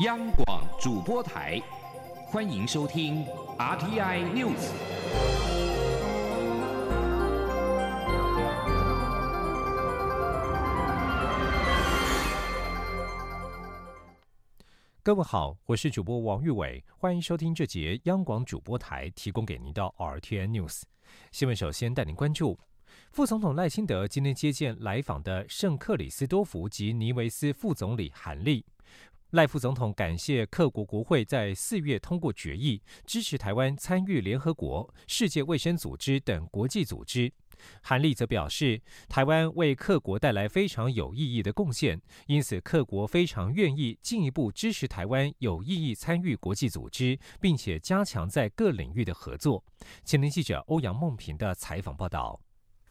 央广主播台，欢迎收听 RTI News。各位好，我是主播王玉伟，欢迎收听这节央广主播台提供给您的 RTI News 新闻。首先带您关注。副总统赖清德今天接见来访的圣克里斯多福及尼维斯副总理韩立。赖副总统感谢各国国会在四月通过决议，支持台湾参与联合国、世界卫生组织等国际组织。韩立则表示，台湾为各国带来非常有意义的贡献，因此各国非常愿意进一步支持台湾有意义参与国际组织，并且加强在各领域的合作。前年记者欧阳梦平的采访报道。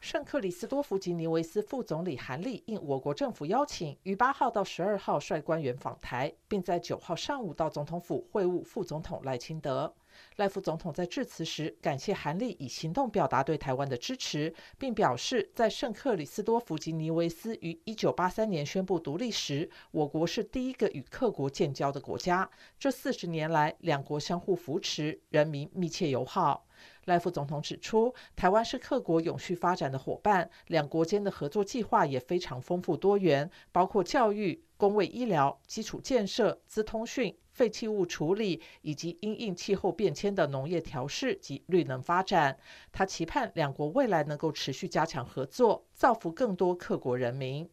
圣克里斯多福吉尼维斯副总理韩立应我国政府邀请，于八号到十二号率官员访台，并在九号上午到总统府会晤副总统赖清德。赖副总统在致辞时感谢韩立以行动表达对台湾的支持，并表示，在圣克里斯多福吉尼维斯于一九八三年宣布独立时，我国是第一个与各国建交的国家。这四十年来，两国相互扶持，人民密切友好。赖副总统指出，台湾是各国永续发展的伙伴，两国间的合作计划也非常丰富多元，包括教育、公卫医疗、基础建设、资通讯、废弃物处理，以及因应气候变迁的农业调试及绿能发展。他期盼两国未来能够持续加强合作，造福更多各国人民。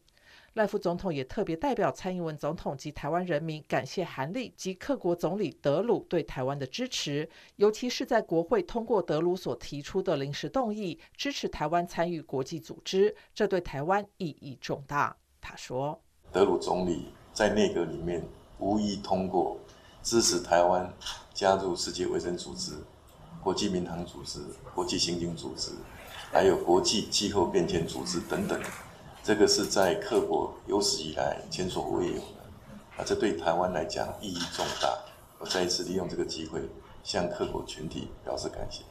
赖副总统也特别代表蔡英文总统及台湾人民感谢韩立及各国总理德鲁对台湾的支持，尤其是在国会通过德鲁所提出的临时动议，支持台湾参与国际组织，这对台湾意义重大。他说：“德鲁总理在内阁里面无意通过支持台湾加入世界卫生组织、国际民航组织、国际刑警组织，还有国际气候变迁组织等等。”这个是在克国有史以来前所未有的，啊，这对台湾来讲意义重大。我再一次利用这个机会向各国群体表示感谢。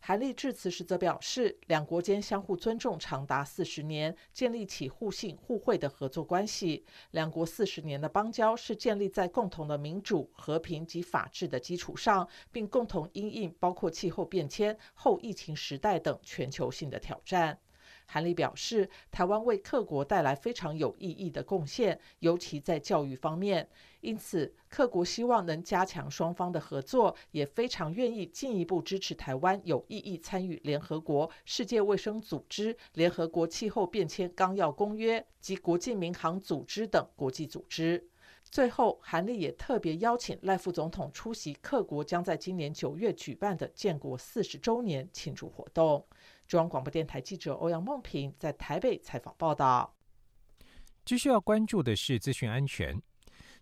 韩立致辞时则表示，两国间相互尊重长达四十年，建立起互信互惠的合作关系。两国四十年的邦交是建立在共同的民主、和平及法治的基础上，并共同因应包括气候变迁、后疫情时代等全球性的挑战。韩立表示，台湾为各国带来非常有意义的贡献，尤其在教育方面。因此，各国希望能加强双方的合作，也非常愿意进一步支持台湾有意义参与联合国、世界卫生组织、联合国气候变迁纲要公约及国际民航组织等国际组织。最后，韩立也特别邀请赖副总统出席各国将在今年九月举办的建国四十周年庆祝活动。中央广播电台记者欧阳梦平在台北采访报道。继续要关注的是资讯安全。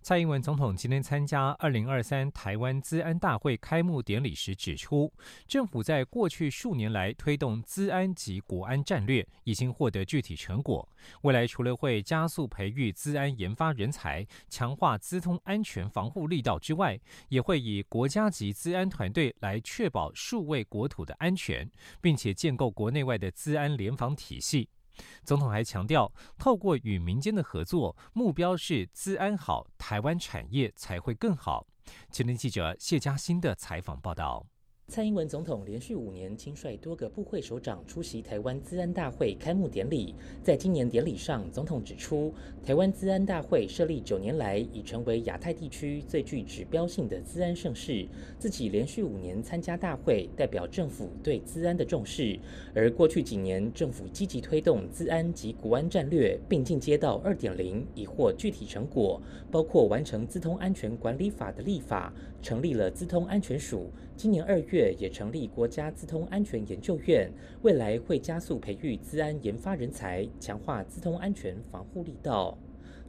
蔡英文总统今天参加二零二三台湾资安大会开幕典礼时指出，政府在过去数年来推动资安及国安战略，已经获得具体成果。未来除了会加速培育资安研发人才，强化资通安全防护力道之外，也会以国家级资安团队来确保数位国土的安全，并且建构国内外的资安联防体系。总统还强调，透过与民间的合作，目标是资安好，台湾产业才会更好。前天记者谢嘉欣的采访报道。蔡英文总统连续五年亲率多个部会首长出席台湾资安大会开幕典礼。在今年典礼上，总统指出，台湾资安大会设立九年来，已成为亚太地区最具指标性的资安盛事。自己连续五年参加大会，代表政府对资安的重视。而过去几年，政府积极推动资安及国安战略并进阶到二点零，已获具体成果，包括完成资通安全管理法的立法，成立了资通安全署。今年二月也成立国家资通安全研究院，未来会加速培育资安研发人才，强化资通安全防护力道。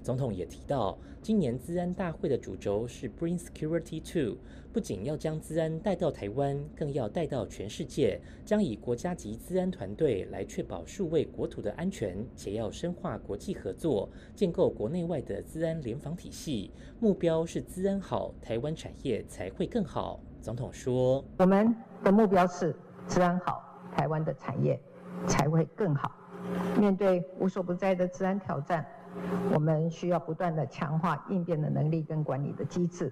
总统也提到，今年资安大会的主轴是 Bring Security to，不仅要将资安带到台湾，更要带到全世界，将以国家级资安团队来确保数位国土的安全，且要深化国际合作，建构国内外的资安联防体系，目标是资安好，台湾产业才会更好。总统说：“我们的目标是治安好，台湾的产业才会更好。面对无所不在的治安挑战，我们需要不断的强化应变的能力跟管理的机制。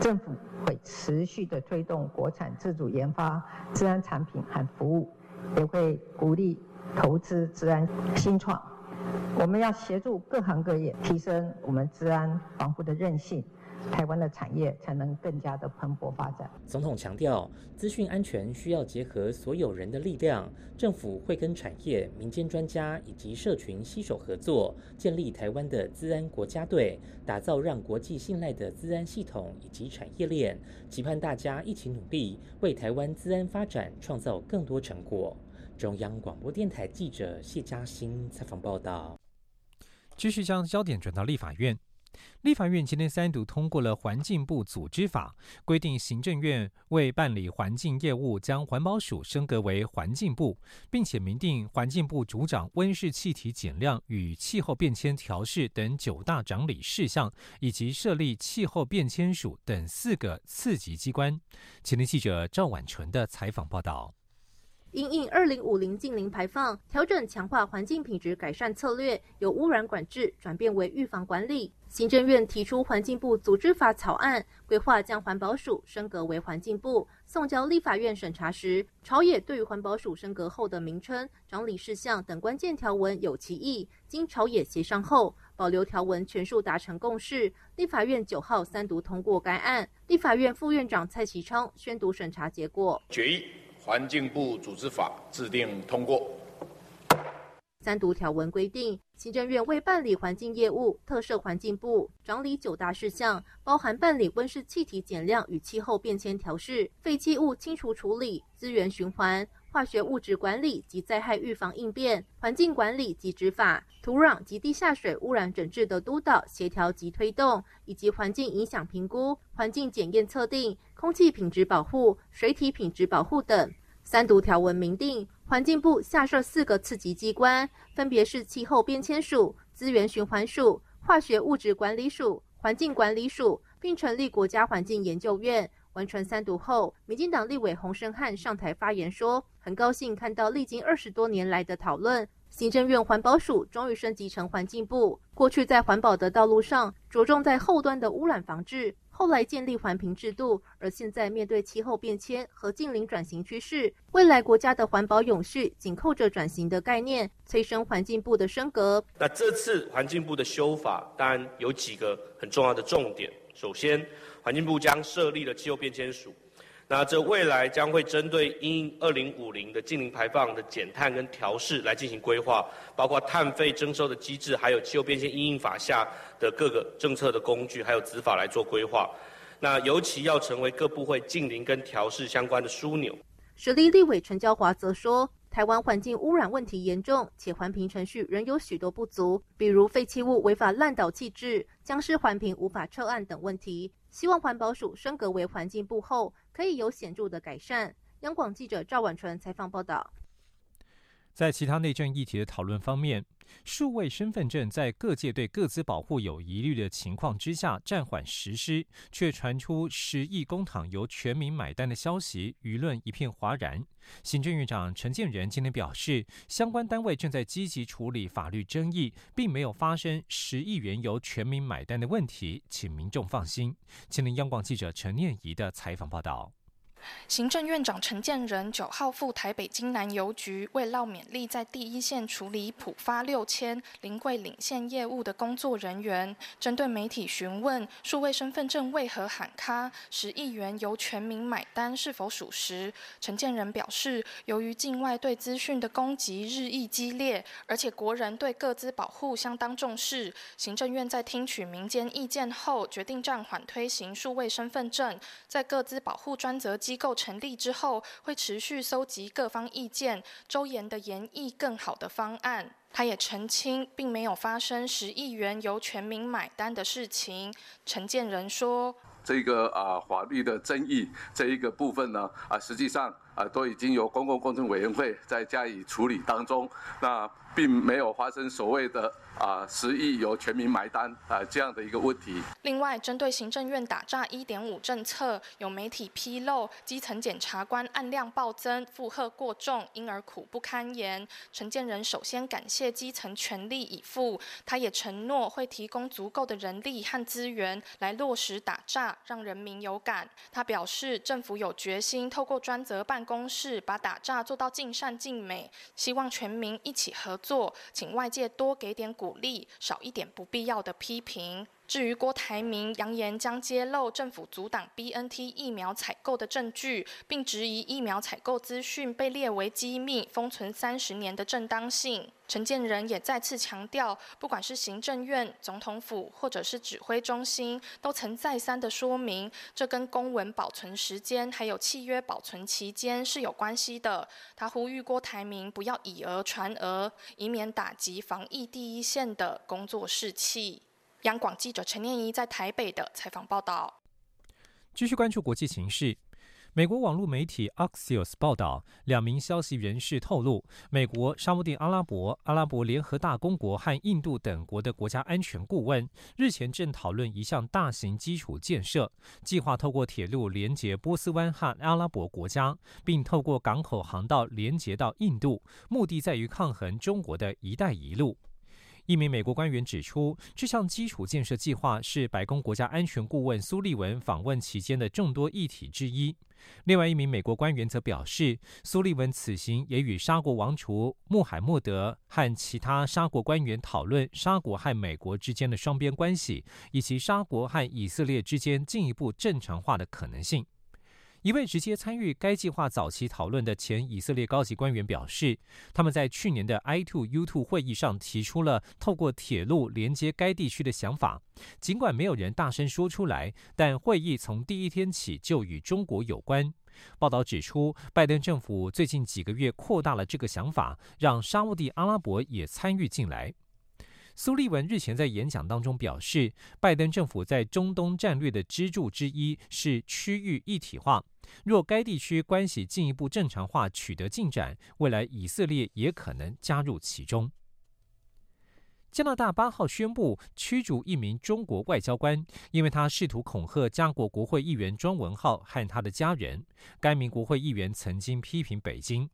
政府会持续的推动国产自主研发治安产品和服务，也会鼓励投资治安新创。我们要协助各行各业提升我们治安防护的韧性。台湾的产业才能更加的蓬勃发展。总统强调，资讯安全需要结合所有人的力量，政府会跟产业、民间专家以及社群携手合作，建立台湾的资安国家队，打造让国际信赖的资安系统以及产业链。期盼大家一起努力，为台湾资安发展创造更多成果。中央广播电台记者谢嘉欣采访报道。继续将焦点转到立法院。立法院今天三读通过了环境部组织法，规定行政院为办理环境业务，将环保署升格为环境部，并且明定环境部组长温室气体减量与气候变迁调试等九大整理事项，以及设立气候变迁署等四个次级机关。前天记者赵婉纯的采访报道。因应二零五零近零排放，调整强化环境品质改善策略，由污染管制转变为预防管理。行政院提出环境部组织法草案，规划将环保署升格为环境部，送交立法院审查时，朝野对于环保署升格后的名称、掌理事项等关键条文有歧义，经朝野协商后，保留条文全数达成共识。立法院九号三读通过该案，立法院副院长蔡其昌宣读审查结果决议。环境部组织法制定通过。三读条文规定，行政院未办理环境业务，特设环境部，整理九大事项，包含办理温室气体减量与气候变迁调试、废弃物清除处理、资源循环。化学物质管理及灾害预防应变、环境管理及执法、土壤及地下水污染整治的督导、协调及推动，以及环境影响评估、环境检验测定、空气品质保护、水体品质保护等。三读条文明定，环境部下设四个次级机关，分别是气候变迁署、资源循环署、化学物质管理署、环境管理署，并成立国家环境研究院。完成三读后，民进党立委洪胜汉上台发言说：“很高兴看到历经二十多年来的讨论，行政院环保署终于升级成环境部。过去在环保的道路上，着重在后端的污染防治，后来建立环评制度，而现在面对气候变迁和近邻转型趋势，未来国家的环保永续紧扣着转型的概念，催生环境部的升格。那这次环境部的修法，当然有几个很重要的重点，首先。环境部将设立了气候变迁署，那这未来将会针对因二零五零的近零排放的减碳跟调试来进行规划，包括碳费征收的机制，还有气候变迁因应法下的各个政策的工具，还有执法来做规划。那尤其要成为各部会近零跟调试相关的枢纽。实力立委陈娇华则说。台湾环境污染问题严重，且环评程序仍有许多不足，比如废弃物违法滥倒弃置、僵尸环评无法撤案等问题。希望环保署升格为环境部后，可以有显著的改善。央广记者赵婉纯采访报道。在其他内政议题的讨论方面，数位身份证在各界对各自保护有疑虑的情况之下暂缓实施，却传出十亿公帑由全民买单的消息，舆论一片哗然。行政院长陈建仁今天表示，相关单位正在积极处理法律争议，并没有发生十亿元由全民买单的问题，请民众放心。请听央广记者陈念仪的采访报道。行政院长陈建仁九号赴台北金南邮局，为烙勉励在第一线处理普发六千临柜领现业务的工作人员。针对媒体询问数位身份证为何喊卡十亿元由全民买单是否属实，陈建仁表示，由于境外对资讯的攻击日益激烈，而且国人对各资保护相当重视，行政院在听取民间意见后，决定暂缓推行数位身份证，在各资保护专责机。机构成立之后，会持续搜集各方意见，周延的研议更好的方案。他也澄清，并没有发生十亿元由全民买单的事情。陈建仁说：“这个啊法律的争议这一个部分呢，啊实际上啊都已经由公共工程委员会在加以处理当中。那并没有发生所谓的啊十亿由全民买单啊这样的一个问题。另外，针对行政院打诈一点五政策，有媒体披露基层检察官案量暴增，负荷过重，因而苦不堪言。陈建仁首先感谢基层全力以赴，他也承诺会提供足够的人力和资源来落实打诈，让人民有感。他表示，政府有决心透过专责办公室把打诈做到尽善尽美，希望全民一起合。作，请外界多给点鼓励，少一点不必要的批评。至于郭台铭扬言将揭露政府阻挡 BNT 疫苗采购的证据，并质疑疫苗采购资讯被列为机密、封存三十年的正当性，陈建仁也再次强调，不管是行政院、总统府或者是指挥中心，都曾再三的说明，这跟公文保存时间还有契约保存期间是有关系的。他呼吁郭台铭不要以讹传讹，以免打击防疫第一线的工作士气。央广记者陈念怡在台北的采访报道。继续关注国际形势，美国网络媒体 Axios 报道，两名消息人士透露，美国、沙地阿拉伯、阿拉伯联合大公国和印度等国的国家安全顾问日前正讨论一项大型基础建设计划，透过铁路连接波斯湾和阿拉伯国家，并透过港口航道连接到印度，目的在于抗衡中国的一带一路。一名美国官员指出，这项基础建设计划是白宫国家安全顾问苏利文访问期间的众多议题之一。另外一名美国官员则表示，苏利文此行也与沙国王储穆罕默德和其他沙国官员讨论沙国和美国之间的双边关系，以及沙国和以色列之间进一步正常化的可能性。一位直接参与该计划早期讨论的前以色列高级官员表示，他们在去年的 i two u two 会议上提出了透过铁路连接该地区的想法。尽管没有人大声说出来，但会议从第一天起就与中国有关。报道指出，拜登政府最近几个月扩大了这个想法，让沙地阿拉伯也参与进来。苏利文日前在演讲当中表示，拜登政府在中东战略的支柱之一是区域一体化。若该地区关系进一步正常化取得进展，未来以色列也可能加入其中。加拿大八号宣布驱逐一名中国外交官，因为他试图恐吓加国国会议员庄文浩和他的家人。该名国会议员曾经批评北京。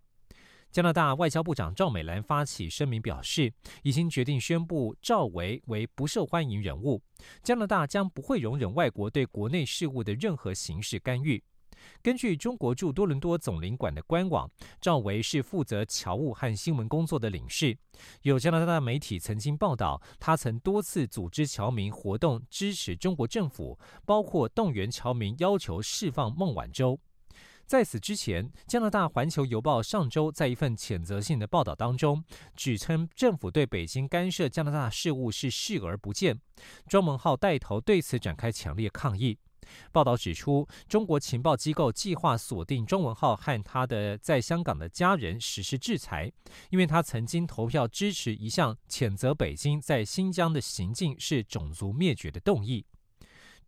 加拿大外交部长赵美兰发起声明表示，已经决定宣布赵维为不受欢迎人物。加拿大将不会容忍外国对国内事务的任何形式干预。根据中国驻多伦多总领馆的官网，赵维是负责侨务和新闻工作的领事。有加拿大媒体曾经报道，他曾多次组织侨民活动支持中国政府，包括动员侨民要求释放孟晚舟。在此之前，加拿大《环球邮报》上周在一份谴责性的报道当中，指称政府对北京干涉加拿大事务是视而不见。庄文浩带头对此展开强烈抗议。报道指出，中国情报机构计划锁定庄文浩和他的在香港的家人实施制裁，因为他曾经投票支持一项谴责北京在新疆的行径是种族灭绝的动议。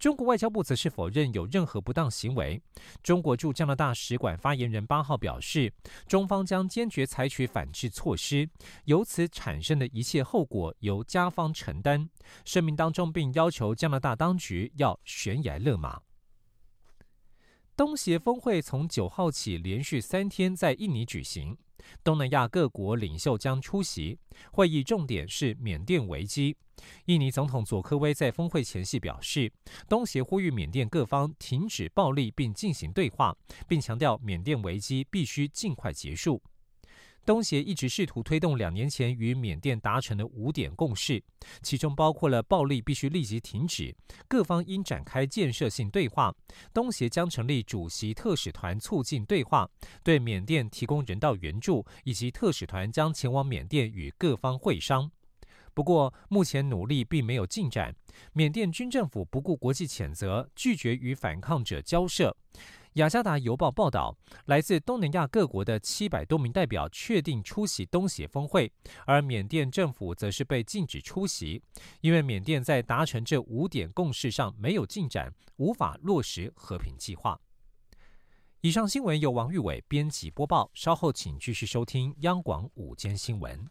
中国外交部则是否认有任何不当行为。中国驻加拿大使馆发言人八号表示，中方将坚决采取反制措施，由此产生的一切后果由加方承担。声明当中并要求加拿大当局要悬崖勒马。东协峰会从九号起连续三天在印尼举行。东南亚各国领袖将出席会议，重点是缅甸危机。印尼总统佐科威在峰会前夕表示，东协呼吁缅甸各方停止暴力并进行对话，并强调缅甸危机必须尽快结束。东协一直试图推动两年前与缅甸达成的五点共识，其中包括了暴力必须立即停止，各方应展开建设性对话。东协将成立主席特使团促进对话，对缅甸提供人道援助，以及特使团将前往缅甸与各方会商。不过，目前努力并没有进展。缅甸军政府不顾国际谴责，拒绝与反抗者交涉。雅加达邮报报道，来自东南亚各国的七百多名代表确定出席东协峰会，而缅甸政府则是被禁止出席，因为缅甸在达成这五点共识上没有进展，无法落实和平计划。以上新闻由王玉伟编辑播报，稍后请继续收听央广午间新闻。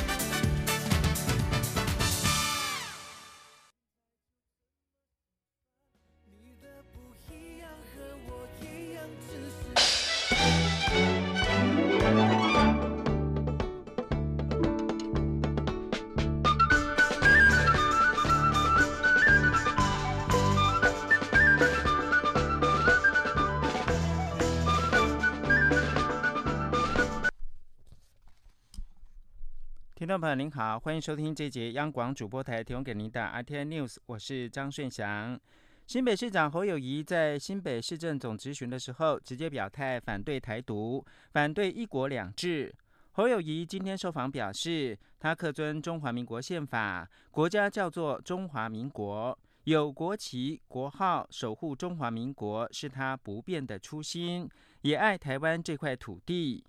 朋友您好，欢迎收听这节央广主播台提供给您的 RTN News，我是张顺祥。新北市长侯友谊在新北市政总咨询的时候，直接表态反对台独，反对一国两制。侯友谊今天受访表示，他恪遵中华民国宪法，国家叫做中华民国，有国旗国号，守护中华民国是他不变的初心，也爱台湾这块土地。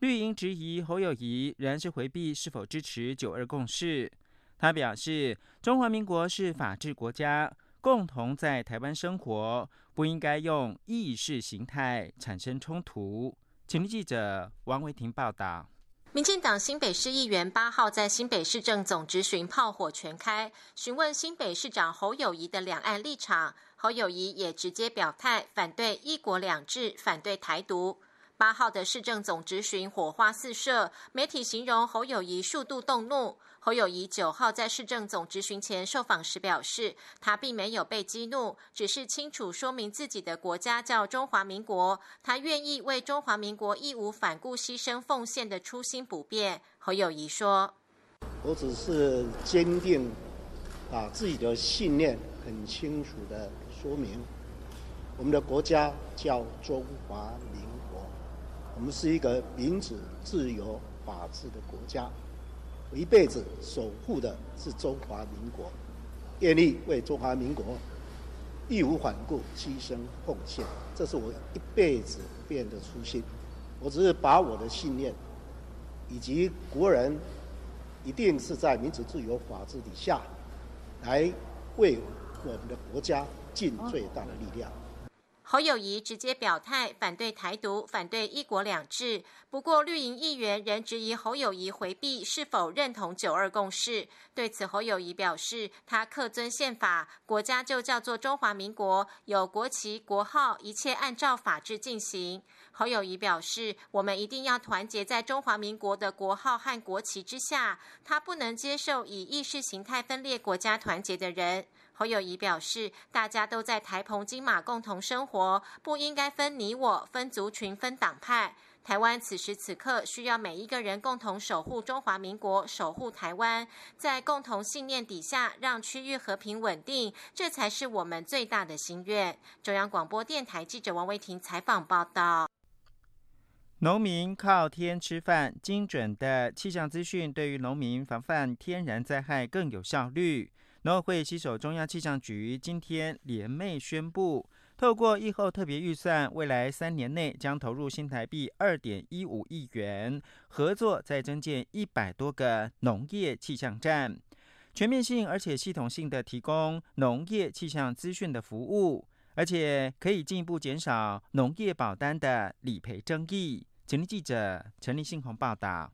绿营质疑侯友谊仍是回避是否支持九二共识。他表示，中华民国是法治国家，共同在台湾生活，不应该用意识形态产生冲突。请记者王维婷报道。民进党新北市议员八号在新北市政总执询炮火全开，询问新北市长侯友谊的两岸立场。侯友谊也直接表态反对一国两制，反对台独。八号的市政总执询火花四射，媒体形容侯友谊数度动怒。侯友谊九号在市政总执询前受访时表示，他并没有被激怒，只是清楚说明自己的国家叫中华民国，他愿意为中华民国义无反顾牺牲奉献的初心不变。侯友谊说：“我只是坚定把自己的信念很清楚的说明，我们的国家叫中华。”我们是一个民主、自由、法治的国家，我一辈子守护的是中华民国，愿意为中华民国义无反顾牺牲奉献，这是我一辈子变的初心。我只是把我的信念，以及国人一定是在民主、自由、法治底下，来为我们的国家尽最大的力量。侯友谊直接表态反对台独，反对一国两制。不过绿营议员仍质疑侯友谊回避是否认同九二共识。对此，侯友谊表示，他恪遵宪法，国家就叫做中华民国，有国旗国号，一切按照法治进行。侯友谊表示，我们一定要团结在中华民国的国号和国旗之下。他不能接受以意识形态分裂国家团结的人。侯友谊表示，大家都在台澎金马共同生活，不应该分你我、分族群、分党派。台湾此时此刻需要每一个人共同守护中华民国，守护台湾，在共同信念底下，让区域和平稳定，这才是我们最大的心愿。中央广播电台记者王维婷采访报道。农民靠天吃饭，精准的气象资讯对于农民防范天然灾害更有效率。农委会携手中央气象局今天联袂宣布，透过疫后特别预算，未来三年内将投入新台币二点一五亿元，合作再增建一百多个农业气象站，全面性而且系统性的提供农业气象资讯的服务，而且可以进一步减少农业保单的理赔争议。前立记者陈立信鸿报道。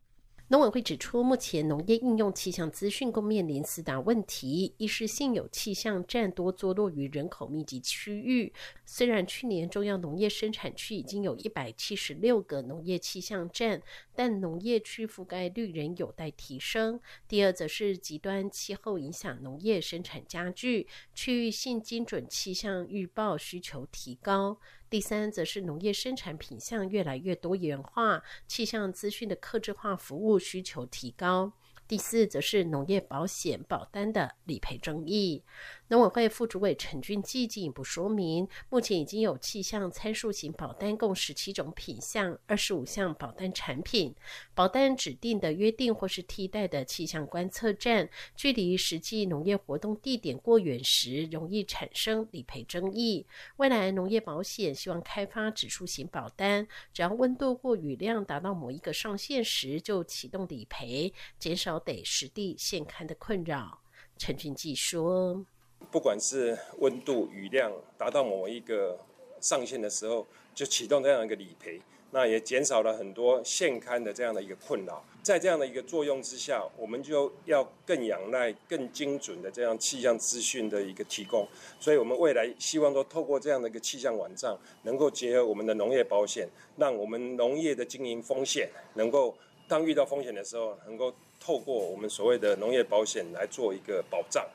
农委会指出，目前农业应用气象资讯共面临四大问题：一是现有气象站多坐落于人口密集区域，虽然去年中央农业生产区已经有一百七十六个农业气象站，但农业区覆盖率仍有待提升；第二，则是极端气候影响农业生产加剧，区域性精准气象预报需求提高。第三，则是农业生产品项越来越多元化，气象资讯的客制化服务需求提高。第四，则是农业保险保单的理赔争议。农委会副主委陈俊基进一步说明，目前已经有气象参数型保单共十七种品项、二十五项保单产品。保单指定的约定或是替代的气象观测站，距离实际农业活动地点过远时，容易产生理赔争议。未来农业保险希望开发指数型保单，只要温度或雨量达到某一个上限时，就启动理赔，减少得实地现勘的困扰。陈俊基说。不管是温度、雨量达到某一个上限的时候，就启动这样一个理赔，那也减少了很多现刊的这样的一个困扰。在这样的一个作用之下，我们就要更仰赖更精准的这样气象资讯的一个提供。所以，我们未来希望说，透过这样的一个气象网站，能够结合我们的农业保险，让我们农业的经营风险能够当遇到风险的时候，能够透过我们所谓的农业保险来做一个保障。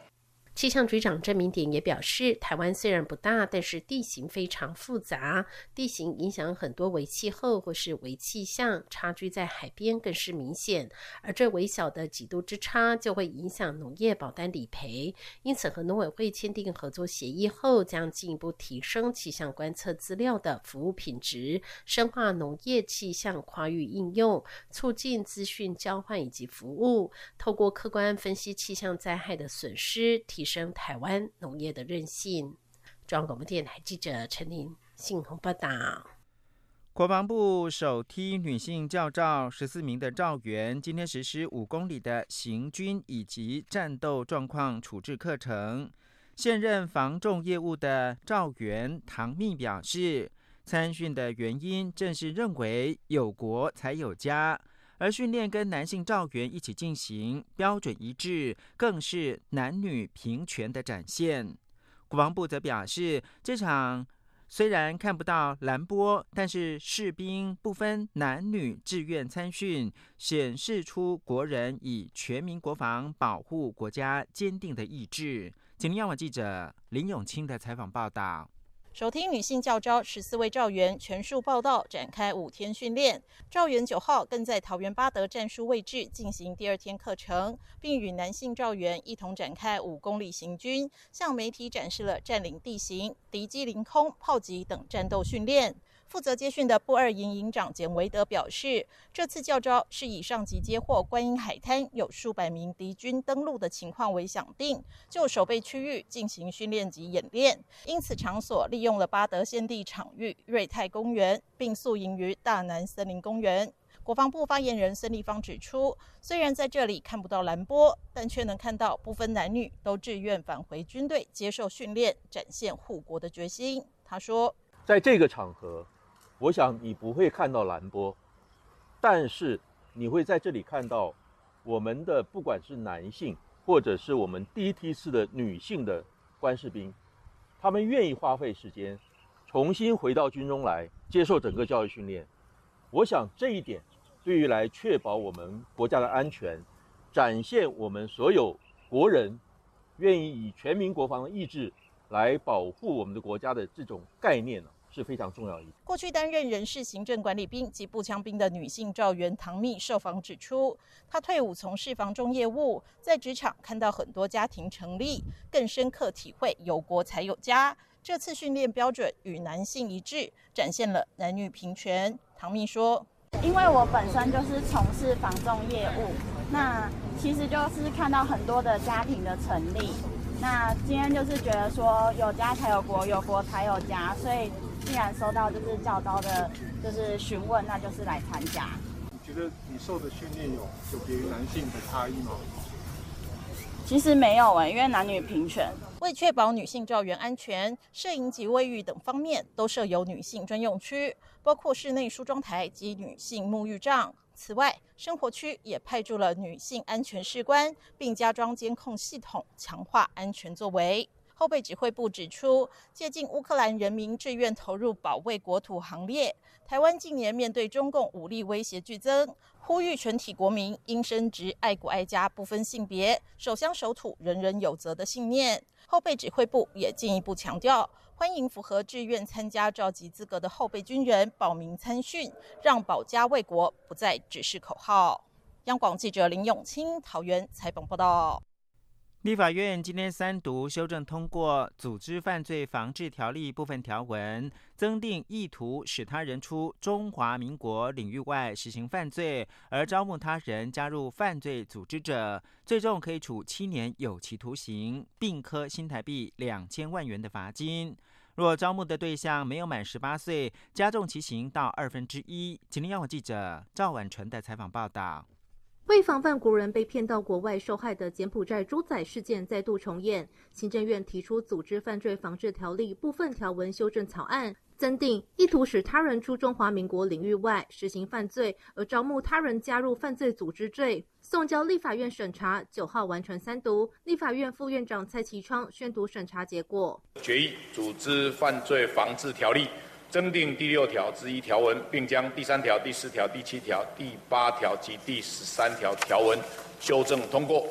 气象局长郑明典也表示，台湾虽然不大，但是地形非常复杂，地形影响很多微气候或是微气象，差距在海边更是明显。而这微小的几度之差，就会影响农业保单理赔。因此，和农委会签订合作协议后，将进一步提升气象观测资料的服务品质，深化农业气象跨域应用，促进资讯交换以及服务，透过客观分析气象灾害的损失，提。升台湾农业的韧性。中央广播电台记者陈琳信鸿报道。国防部首批女性教照十四名的照员，今天实施五公里的行军以及战斗状况处置课程。现任防重业务的赵员唐密表示，参训的原因正是认为有国才有家。而训练跟男性照员一起进行，标准一致，更是男女平权的展现。国防部则表示，这场虽然看不到蓝波，但是士兵不分男女志愿参训，显示出国人以全民国防保护国家坚定的意志。请央网记者林永清的采访报道。首听女性教招十四位赵员全数报道，展开五天训练。赵员九号更在桃园八德战术位置进行第二天课程，并与男性赵员一同展开五公里行军，向媒体展示了占领地形、敌机凌空、炮击等战斗训练。负责接训的部二营营长简维德表示，这次教招是以上级接获观音海滩有数百名敌军登陆的情况为想定，就守备区域进行训练及演练。因此，场所利用了巴德县地场域瑞泰公园，并宿营于大南森林公园。国防部发言人孙立方指出，虽然在这里看不到蓝波，但却能看到不分男女都志愿返回军队接受训练，展现护国的决心。他说，在这个场合。我想你不会看到蓝波，但是你会在这里看到我们的不管是男性或者是我们第一梯次的女性的官士兵，他们愿意花费时间重新回到军中来接受整个教育训练。我想这一点对于来确保我们国家的安全，展现我们所有国人愿意以全民国防的意志来保护我们的国家的这种概念呢。是非常重要的一点。过去担任人事行政管理兵及步枪兵的女性赵员唐蜜受访指出，她退伍从事防中业务，在职场看到很多家庭成立，更深刻体会有国才有家。这次训练标准与男性一致，展现了男女平权。唐蜜说：“因为我本身就是从事防重业务，那其实就是看到很多的家庭的成立。那今天就是觉得说有家才有国，有国才有家，所以。”既然收到就是教招的，就是询问，那就是来参加。你觉得你受的训练有有别于男性的差异吗？其实没有哎，因为男女平权。为确保女性教员安全，摄影及卫浴等方面都设有女性专用区，包括室内梳妆台及女性沐浴帐。此外，生活区也派驻了女性安全士官，并加装监控系统，强化安全作为。后备指挥部指出，借近乌克兰人民志愿投入保卫国土行列，台湾近年面对中共武力威胁剧增，呼吁全体国民应深植爱国爱家、不分性别、守乡守土、人人有责的信念。后备指挥部也进一步强调，欢迎符合志愿参加召集资格的后备军人报名参训，让保家卫国不再只是口号。央广记者林永清桃园采访报道。立法院今天三读修正通过《组织犯罪防治条例》部分条文，增订意图使他人出中华民国领域外实行犯罪而招募他人加入犯罪组织者，最重可以处七年有期徒刑，并科新台币两千万元的罚金。若招募的对象没有满十八岁，加重其刑到二分之一。吉林央广记者赵婉纯的采访报道。为防范国人被骗到国外受害的柬埔寨猪仔事件再度重演，行政院提出《组织犯罪防治条例》部分条文修正草案，增订意图使他人出中华民国领域外实行犯罪而招募他人加入犯罪组织罪，送交立法院审查。九号完成三读，立法院副院长蔡其昌宣读审查结果，决议《组织犯罪防治条例》。增订第六条之一条文，并将第三条、第四条、第七条、第八条及第十三条条文修正通过。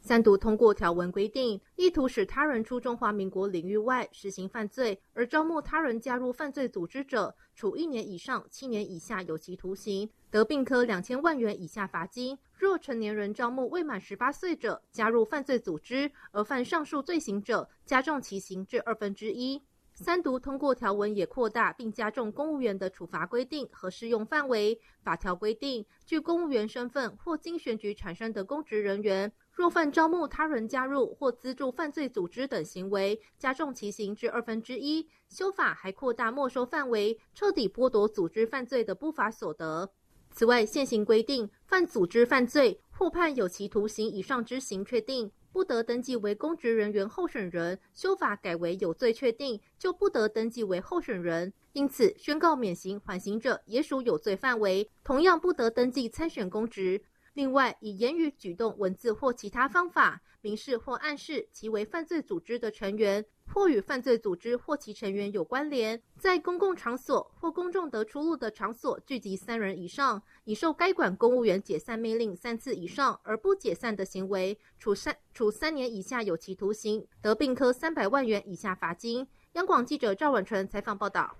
三读通过条文规定，意图使他人出中华民国领域外实行犯罪而招募他人加入犯罪组织者，处一年以上七年以下有期徒刑，得并科两千万元以下罚金。若成年人招募未满十八岁者加入犯罪组织而犯上述罪行者，加重其刑至二分之一。三读通过条文也扩大并加重公务员的处罚规定和适用范围。法条规定，据公务员身份或经选举产生的公职人员，若犯招募他人加入或资助犯罪组织等行为，加重其刑至二分之一。修法还扩大没收范围，彻底剥夺组织犯罪的不法所得。此外，现行规定，犯组织犯罪或判有期徒刑以上之刑确定。不得登记为公职人员候选人，修法改为有罪确定就不得登记为候选人，因此宣告免刑缓刑者也属有罪范围，同样不得登记参选公职。另外，以言语、举动、文字或其他方法明示或暗示其为犯罪组织的成员，或与犯罪组织或其成员有关联，在公共场所或公众得出入的场所聚集三人以上，已受该管公务员解散命令三次以上而不解散的行为，处三处三年以下有期徒刑，得并科三百万元以下罚金。央广记者赵婉纯采访报道。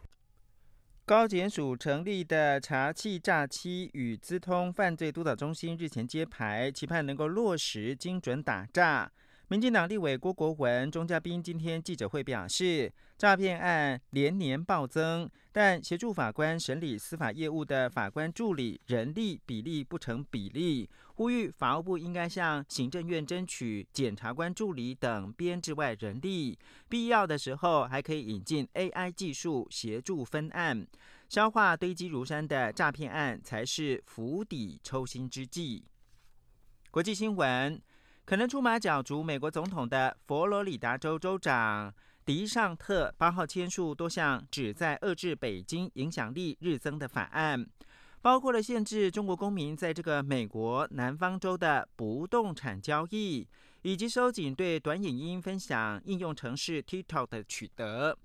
高检署成立的查气诈欺与资通犯罪督导中心日前揭牌，期盼能够落实精准打诈。民进党立委郭国文、钟嘉宾今天记者会表示，诈骗案连年暴增，但协助法官审理司法业务的法官助理人力比例不成比例，呼吁法务部应该向行政院争取检察官助理等编制外人力，必要的时候还可以引进 AI 技术协助分案，消化堆积如山的诈骗案才是釜底抽薪之计。国际新闻。可能出马角逐美国总统的佛罗里达州州长迪尚特八号签署多项旨在遏制北京影响力日增的法案，包括了限制中国公民在这个美国南方州的不动产交易，以及收紧对短影音分享应用程式 TikTok 的取得。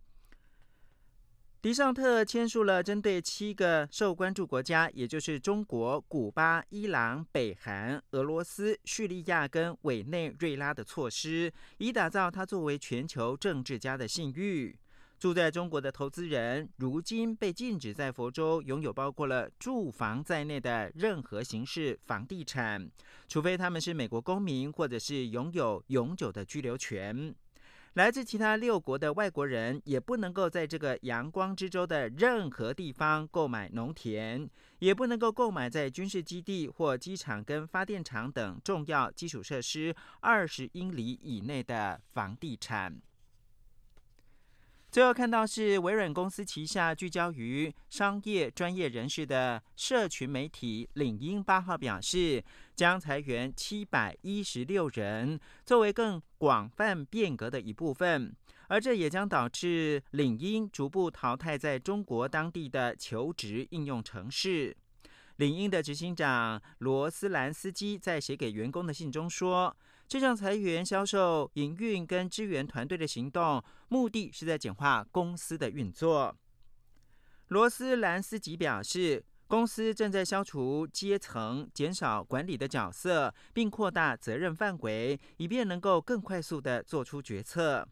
迪尚特签署了针对七个受关注国家，也就是中国、古巴、伊朗、北韩、俄罗斯、叙利亚跟委内瑞拉的措施，以打造他作为全球政治家的信誉。住在中国的投资人如今被禁止在佛州拥有包括了住房在内的任何形式房地产，除非他们是美国公民或者是拥有永久的居留权。来自其他六国的外国人也不能够在这个阳光之州的任何地方购买农田，也不能够购买在军事基地或机场跟发电厂等重要基础设施二十英里以内的房地产。最后看到是微软公司旗下聚焦于商业专业人士的社群媒体领英八号表示，将裁员七百一十六人，作为更广泛变革的一部分，而这也将导致领英逐步淘汰在中国当地的求职应用程式。领英的执行长罗斯兰斯基在写给员工的信中说。这项裁员、销售、营运跟支援团队的行动，目的是在简化公司的运作。罗斯兰斯基表示，公司正在消除阶层、减少管理的角色，并扩大责任范围，以便能够更快速的做出决策。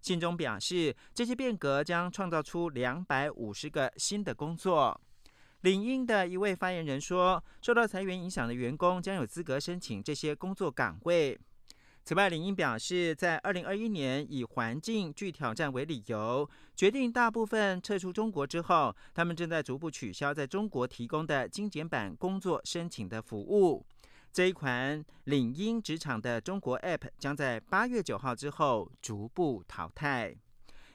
信中表示，这些变革将创造出两百五十个新的工作。领英的一位发言人说，受到裁员影响的员工将有资格申请这些工作岗位。此外，领英表示，在二零二一年以环境具挑战为理由，决定大部分撤出中国之后，他们正在逐步取消在中国提供的精简版工作申请的服务。这一款领英职场的中国 App 将在八月九号之后逐步淘汰。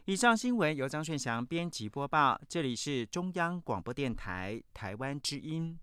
以上新闻由张顺祥编辑播报，这里是中央广播电台台湾之音。